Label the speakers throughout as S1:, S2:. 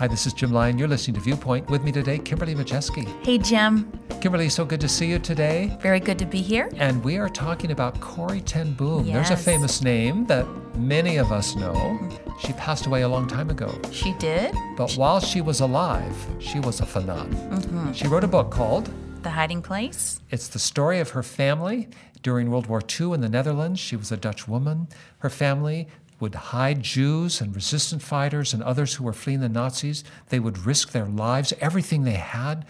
S1: Hi, this is Jim Lyon. You're listening to Viewpoint. With me today, Kimberly Majeski.
S2: Hey, Jim.
S1: Kimberly, so good to see you today.
S2: Very good to be here.
S1: And we are talking about Corrie Ten Boom.
S2: Yes.
S1: There's a famous name that many of us know. She passed away a long time ago.
S2: She did.
S1: But while she was alive, she was a phenom.
S2: Mm-hmm.
S1: She wrote a book called
S2: The Hiding Place.
S1: It's the story of her family during World War II in the Netherlands. She was a Dutch woman. Her family would hide Jews and resistance fighters and others who were fleeing the Nazis. They would risk their lives, everything they had,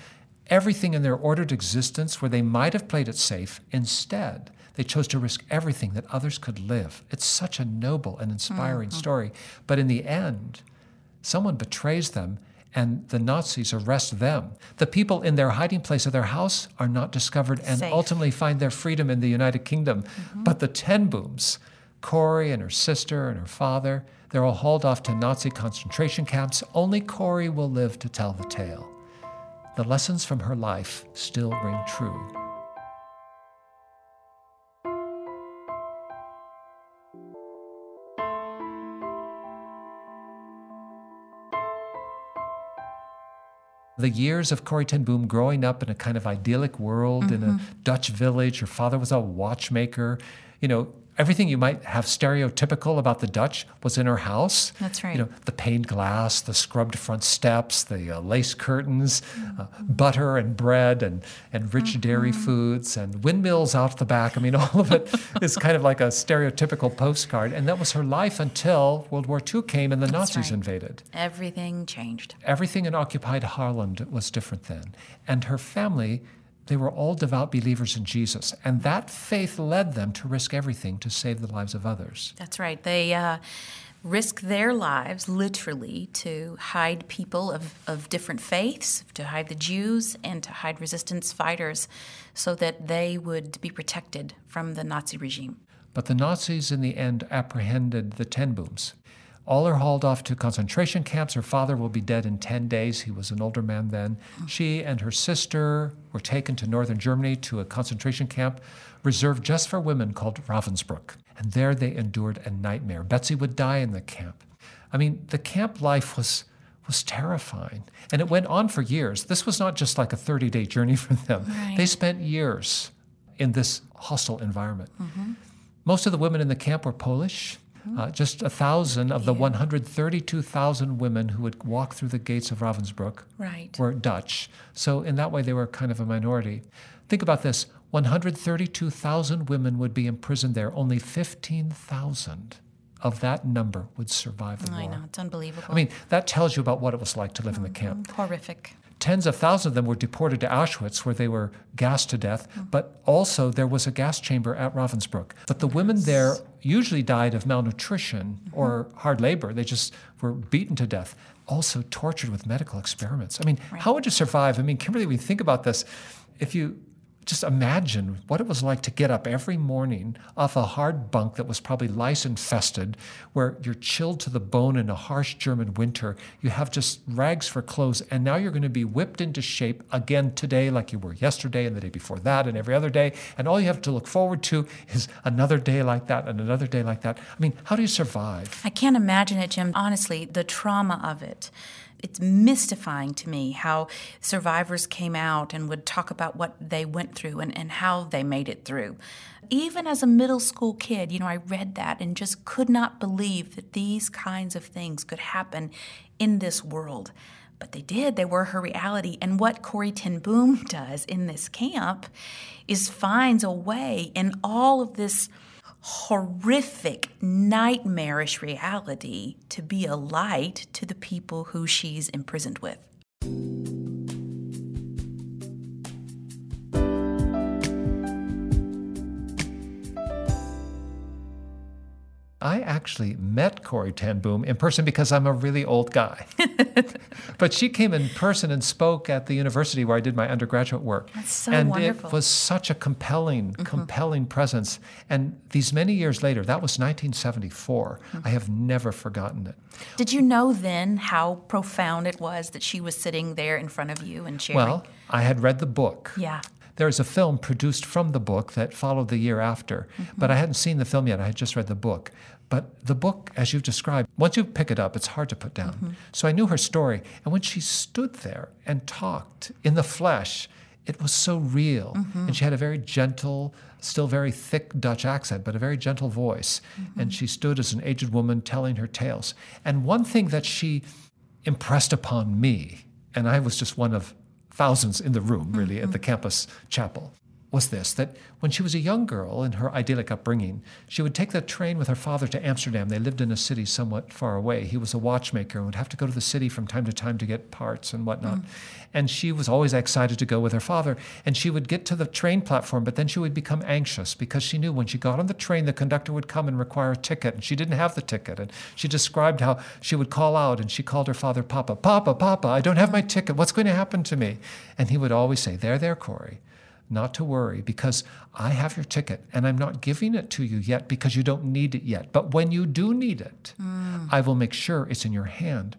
S1: everything in their ordered existence where they might have played it safe. Instead, they chose to risk everything that others could live. It's such a noble and inspiring mm-hmm. story. But in the end, someone betrays them and the Nazis arrest them. The people in their hiding place of their house are not discovered and
S2: Safe.
S1: ultimately find their freedom in the United Kingdom. Mm-hmm. But the Ten Booms, Corrie and her sister and her father, they're all hauled off to Nazi concentration camps. Only Corrie will live to tell the tale. The lessons from her life still ring true. the years of Corrie ten Boom growing up in a kind of idyllic world in a mm-hmm. Dutch village. Her father was a watchmaker. You know, everything you might have stereotypical about the Dutch was in her house.
S2: That's right.
S1: You know, the paned glass, the scrubbed front steps, the uh, lace curtains, uh, butter and bread and, and rich dairy foods and windmills out the back. I mean, all of it is kind of like a stereotypical postcard. And that was her life until World War II came and the Nazis
S2: right.
S1: invaded.
S2: Everything changed.
S1: Everything in occupied Holland was different then. And her family, they were all devout believers in Jesus. And that faith led them to risk everything to save the lives of others.
S2: That's right. They uh, risk their lives literally to hide people of, of different faiths, to hide the Jews, and to hide resistance fighters so that they would be protected from the Nazi regime.
S1: But the Nazis, in the end, apprehended the Ten Booms. All are hauled off to concentration camps. Her father will be dead in 10 days. He was an older man then. She and her sister were taken to northern Germany to a concentration camp reserved just for women called Ravensbrück. And there they endured a nightmare. Betsy would die in the camp. I mean, the camp life was was terrifying. And it went on for years. This was not just like a 30 day journey for them.
S2: Right.
S1: They spent years in this hostile environment. Mm-hmm. Most of the women in the camp were Polish. Uh, just a thousand of the 132,000 women who would walk through the gates of Ravensbrück
S2: Right.
S1: were Dutch. So, in that way, they were kind of a minority. Think about this 132,000 women would be imprisoned there. Only 15,000 of that number would survive the war.
S2: I know, it's unbelievable.
S1: I mean, that tells you about what it was like to live in the camp.
S2: horrific.
S1: Tens of thousands of them were deported to Auschwitz, where they were gassed to death, hmm. but also there was a gas chamber at Ravensbrück. But the women there usually died of malnutrition hmm. or hard labor. They just were beaten to death, also tortured with medical experiments. I mean, how would you survive? I mean, Kimberly, we think about this. If you just imagine what it was like to get up every morning off a hard bunk that was probably lice infested, where you're chilled to the bone in a harsh German winter. You have just rags for clothes, and now you're going to be whipped into shape again today, like you were yesterday, and the day before that, and every other day. And all you have to look forward to is another day like that, and another day like that. I mean, how do you survive?
S2: I can't imagine it, Jim. Honestly, the trauma of it. It's mystifying to me how survivors came out and would talk about what they went through and, and how they made it through. Even as a middle school kid, you know, I read that and just could not believe that these kinds of things could happen in this world. But they did. They were her reality. And what Corrie Ten Boom does in this camp is finds a way in all of this horrific, nightmarish reality to be a light to the people who she's imprisoned with.
S1: I actually met Corrie Ten Boom in person because I'm a really old guy. but she came in person and spoke at the university where I did my undergraduate work.
S2: That's so
S1: and
S2: wonderful.
S1: it was such a compelling, mm-hmm. compelling presence. And these many years later, that was 1974, mm-hmm. I have never forgotten it.
S2: Did you know then how profound it was that she was sitting there in front of you and sharing?
S1: Well, I had read the book.
S2: yeah.
S1: There is a film produced from the book that followed the year after, but I hadn't seen the film yet. I had just read the book. But the book, as you've described, once you pick it up, it's hard to put down. Mm-hmm. So I knew her story. And when she stood there and talked in the flesh, it was so real. Mm-hmm. And she had a very gentle, still very thick Dutch accent, but a very gentle voice. Mm-hmm. And she stood as an aged woman telling her tales. And one thing that she impressed upon me, and I was just one of thousands in the room, really, mm-hmm. at the campus chapel, was this that when she was a young girl in her idyllic upbringing, she would take the train with her father to Amsterdam. They lived in a city somewhat far away. He was a watchmaker and would have to go to the city from time to time to get parts and whatnot. Mm. And she was always excited to go with her father. And she would get to the train platform, but then she would become anxious because she knew when she got on the train, the conductor would come and require a ticket. And she didn't have the ticket. And she described how she would call out and she called her father, Papa, Papa, Papa, I don't have my ticket. What's going to happen to me? And he would always say, There, there, Corrie not to worry because I have your ticket and I'm not giving it to you yet because you don't need it yet. But when you do need it, mm. I will make sure it's in your hand.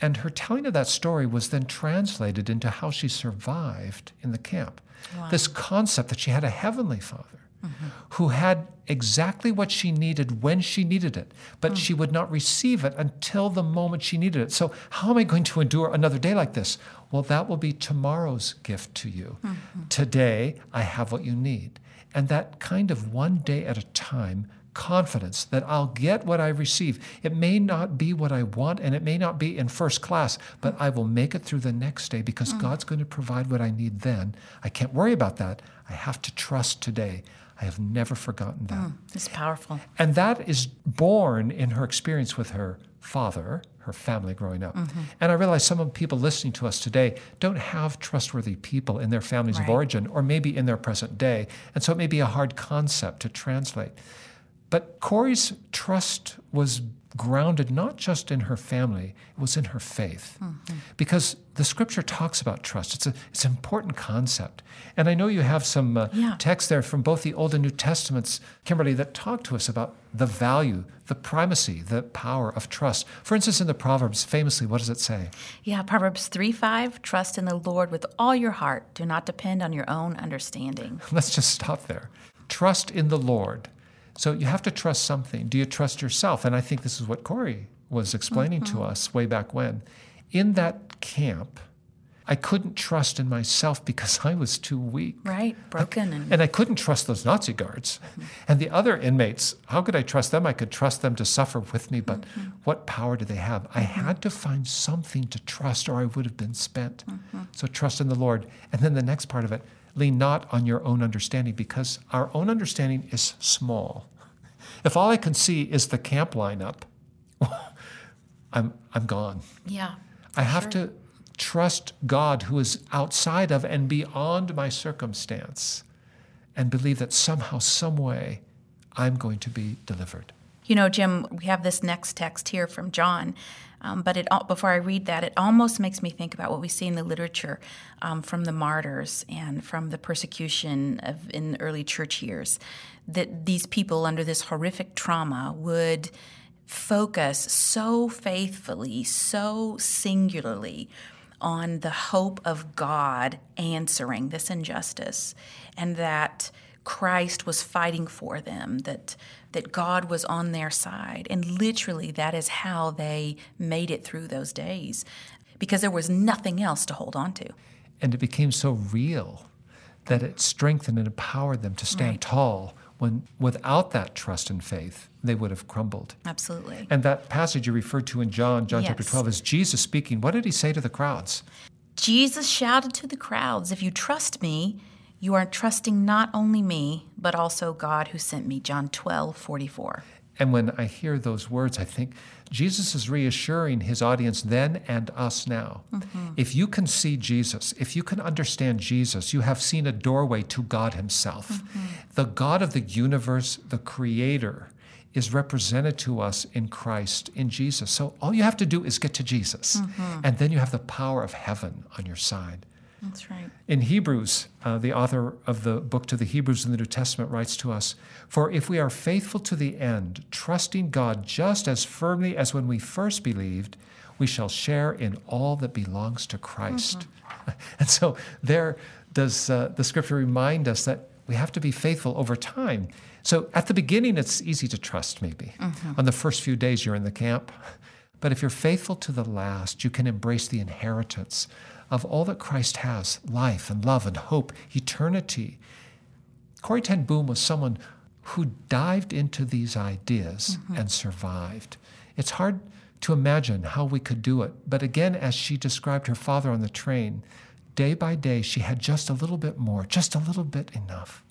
S1: And her telling of that story was then translated into how she survived in the camp. Wow. This concept that she had a heavenly father mm-hmm. who had exactly what she needed when she needed it, but mm. she would not receive it until the moment she needed it. So, how am I going to endure another day like this? Well, that will be tomorrow's gift to you. Mm-hmm. Today, I have what you need. And that kind of one day at a time confidence that I'll get what I receive. It may not be what I want and it may not be in first class, but I will make it through the next day because mm. God's going to provide what I need then. I can't worry about that. I have to trust today. I have never forgotten that. Mm,
S2: it's powerful.
S1: And that is born in her experience with her father, her family growing up. Mm-hmm. And I realize some of the people listening to us today don't have trustworthy people in their families right. of origin or maybe in their present day. And so it may be a hard concept to translate. But Corrie's trust was grounded not just in her family, it was in her faith. Mm-hmm. Because the scripture talks about trust. It's, a, it's an important concept. And I know you have some uh, yeah. texts there from both the Old and New Testaments, Kimberly, that talk to us about the value, the primacy, the power of trust. For instance, in the Proverbs, famously, what does it say?
S2: Yeah, Proverbs 3 5, trust in the Lord with all your heart. Do not depend on your own understanding.
S1: Let's just stop there. Trust in the Lord so you have to trust something. Do you trust yourself? And I think this is what Corrie was explaining mm-hmm. to us way back when. In that camp, I couldn't trust in myself because I was too weak.
S2: Right, broken.
S1: And, and I couldn't trust those Nazi guards. Mm-hmm. And the other inmates, how could I trust them? I could trust them to suffer with me, but mm-hmm. what power do they have? Mm-hmm. I had to find something to trust or I would have been spent. Mm-hmm. So trust in the Lord. And then the next part of it, lean not on your own understanding because our own understanding is small. If all I can see is the camp lineup, I'm, I'm gone.
S2: Yeah.
S1: I have sure. to trust God who is outside of and beyond my circumstance and believe that somehow, some way, I'm going to be delivered.
S2: You know, Jim, we have this next text here from John um, but it, before I read that, it almost makes me think about what we see in the literature um, from the martyrs and from the persecution of, in early church years. That these people, under this horrific trauma, would focus so faithfully, so singularly on the hope of God answering this injustice, and that Christ was fighting for them, that that God was on their side. And literally that is how they made it through those days because there was nothing else to hold on to.
S1: And it became so real that it strengthened and empowered them to stand right. tall when without that trust and faith they would have crumbled.
S2: Absolutely.
S1: And that passage you referred to in John, John yes. chapter 12 is Jesus speaking. What did he say to the crowds?
S2: Jesus shouted to the crowds, "If you trust me, you are trusting not only me, but also God who sent me. John 12, 44.
S1: And when I hear those words, I think Jesus is reassuring his audience then and us now. Mm-hmm. If you can see Jesus, if you can understand Jesus, you have seen a doorway to God Himself. Mm-hmm. The God of the universe, the Creator, is represented to us in Christ, in Jesus. So all you have to do is get to Jesus, mm-hmm. and then you have the power of heaven on your side.
S2: That's right.
S1: In Hebrews, uh, the author of the book to the Hebrews in the New Testament writes to us For if we are faithful to the end, trusting God just as firmly as when we first believed, we shall share in all that belongs to Christ. Mm-hmm. and so, there does uh, the scripture remind us that we have to be faithful over time. So at the beginning, it's easy to trust, maybe. Mm-hmm. On the first few days you're in the camp. But if you're faithful to the last, you can embrace the inheritance of all that Christ has life and love and hope, eternity. Corrie Ten Boom was someone who dived into these ideas mm-hmm. and survived. It's hard to imagine how we could do it. But again, as she described her father on the train, day by day, she had just a little bit more, just a little bit enough.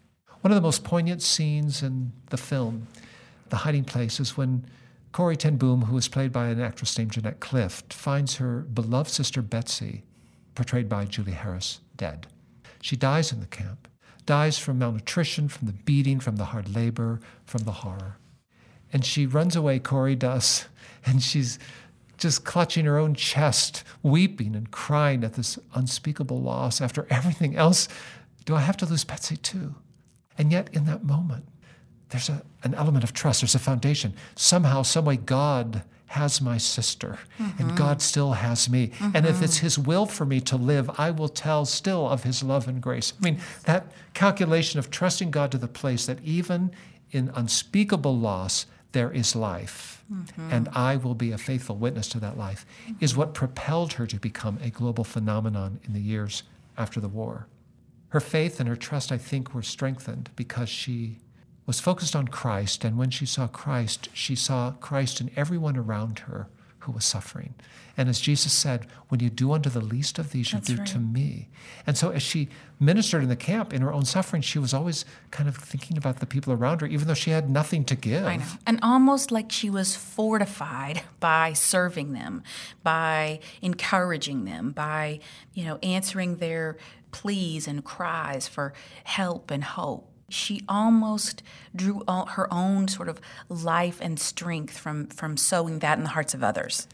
S1: One of the most poignant scenes in the film, The Hiding Place, is when Corrie Ten Boom, who was played by an actress named Jeanette Clift, finds her beloved sister Betsy, portrayed by Julie Harris, dead. She dies in the camp, dies from malnutrition, from the beating, from the hard labor, from the horror. And she runs away, Corrie does, and she's just clutching her own chest, weeping and crying at this unspeakable loss after everything else. Do I have to lose Betsy too? And yet, in that moment, there's a, an element of trust, there's a foundation. Somehow, someway, God has my sister, mm-hmm. and God still has me. Mm-hmm. And if it's His will for me to live, I will tell still of His love and grace. I mean, that calculation of trusting God to the place that even in unspeakable loss, there is life, mm-hmm. and I will be a faithful witness to that life, is what propelled her to become a global phenomenon in the years after the war. Her faith and her trust, I think, were strengthened because she was focused on Christ, and when she saw Christ, she saw Christ in everyone around her who was suffering. And as Jesus said, when you do unto the least of these, you That's do right. to me. And so as she ministered in the camp in her own suffering, she was always kind of thinking about the people around her, even though she had nothing to give.
S2: I know. And almost like she was fortified by serving them, by encouraging them, by, you know, answering their pleas and cries for help and hope she almost drew her own sort of life and strength from, from sowing that in the hearts of others.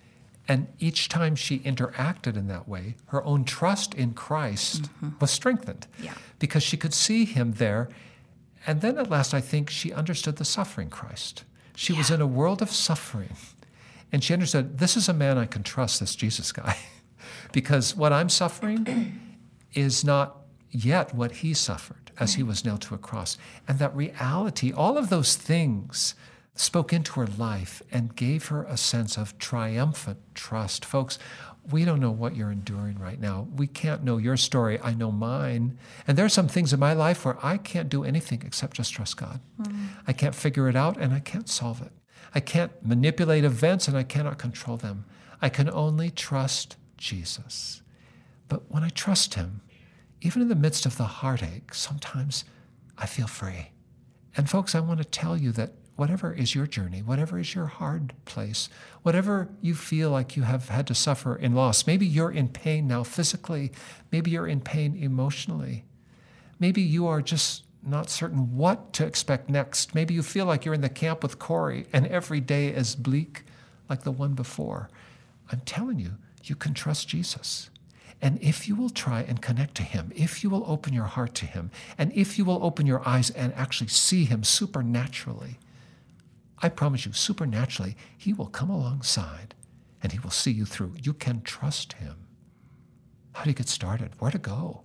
S1: And each time she interacted in that way, her own trust in Christ mm-hmm. was strengthened
S2: yeah.
S1: because she could see him there. And then at last, I think she understood the suffering Christ. She yeah. was in a world of suffering. And she understood this is a man I can trust, this Jesus guy, because what I'm suffering is not yet what he suffered as he was nailed to a cross. And that reality, all of those things spoke into her life and gave her a sense of triumphant trust. Folks, we don't know what you're enduring right now. We can't know your story. I know mine. And there are some things in my life where I can't do anything except just trust God. Mm. I can't figure it out and I can't solve it. I can't manipulate events and I cannot control them. I can only trust Jesus. But when I trust Him, even in the midst of the heartache, sometimes I feel free. And folks, I want to tell you that whatever is your journey, whatever is your hard place, whatever you feel like you have had to suffer in loss, maybe you're in pain now physically, maybe you're in pain emotionally, maybe you are just not certain what to expect next. Maybe you feel like you're in the camp with Corrie and every day is bleak like the one before. I'm telling you, you can trust Jesus. And if you will try and connect to Him, if you will open your heart to Him, and if you will open your eyes and actually see Him supernaturally, I promise you, supernaturally, He will come alongside and He will see you through. You can trust Him. How do you get started? Where to go?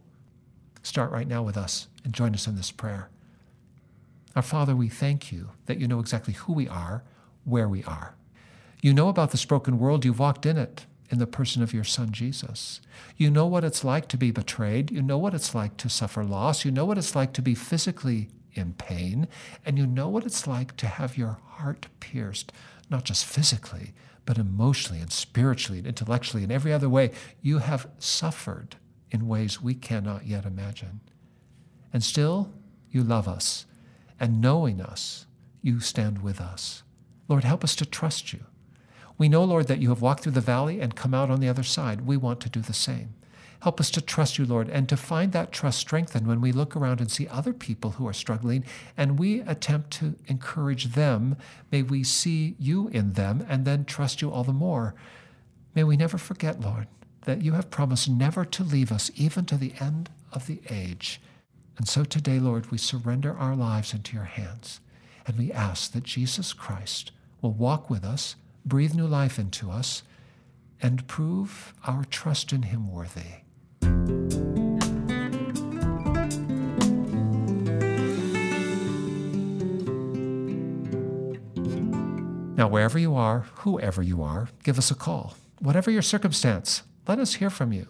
S1: Start right now with us and join us in this prayer. Our Father, we thank you that you know exactly who we are, where we are. You know about this broken world, you've walked in it in the person of your son Jesus. You know what it's like to be betrayed. You know what it's like to suffer loss. You know what it's like to be physically in pain. And you know what it's like to have your heart pierced, not just physically, but emotionally and spiritually and intellectually and every other way. You have suffered in ways we cannot yet imagine. And still, you love us. And knowing us, you stand with us. Lord, help us to trust you. We know, Lord, that you have walked through the valley and come out on the other side. We want to do the same. Help us to trust you, Lord, and to find that trust strengthened when we look around and see other people who are struggling and we attempt to encourage them. May we see you in them and then trust you all the more. May we never forget, Lord, that you have promised never to leave us even to the end of the age. And so today, Lord, we surrender our lives into your hands and we ask that Jesus Christ will walk with us breathe new life into us, and prove our trust in Him worthy. Now, wherever you are, whoever you are, give us a call. Whatever your circumstance, let us hear from you.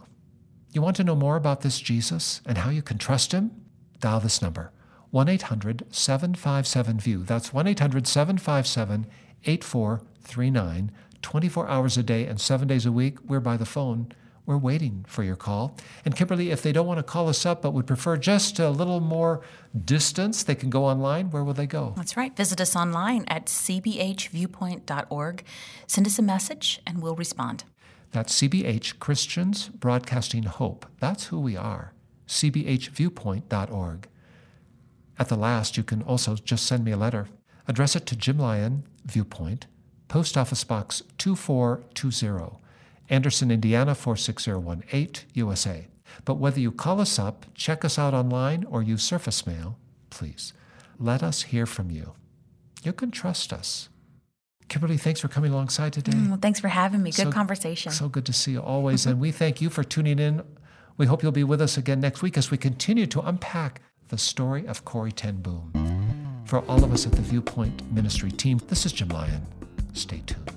S1: You want to know more about this Jesus and how you can trust him? Dial this number 1 800 757 VIEW. That's 1 800 757 8400. 8439. 24 hours a day and seven days a week, we're by the phone. We're waiting for your call. And Kimberly, if they don't want to call us up but would prefer just a little more distance, they can go online. Where will they go?
S2: That's right. Visit us online at cbhviewpoint.org. Send us a message and we'll respond.
S1: That's CBH Christians Broadcasting Hope. That's who we are. cbhviewpoint.org. At the last, you can also just send me a letter. Address it to Jim Lyon, Viewpoint, Post Office Box 2420, Anderson, Indiana 46018, USA. But whether you call us up, check us out online, or use surface mail, please let us hear from you. You can trust us. Kimberly, thanks for coming alongside today.
S2: Mm, well, thanks for having me. Good
S1: So-
S2: conversation.
S1: So good to see you always. and we thank you for tuning in. We hope you'll be with us again next week as we continue to unpack the story of Corrie Ten Boom. For all of us at the Viewpoint Ministry team, this is Jim Lyon. Stay tuned.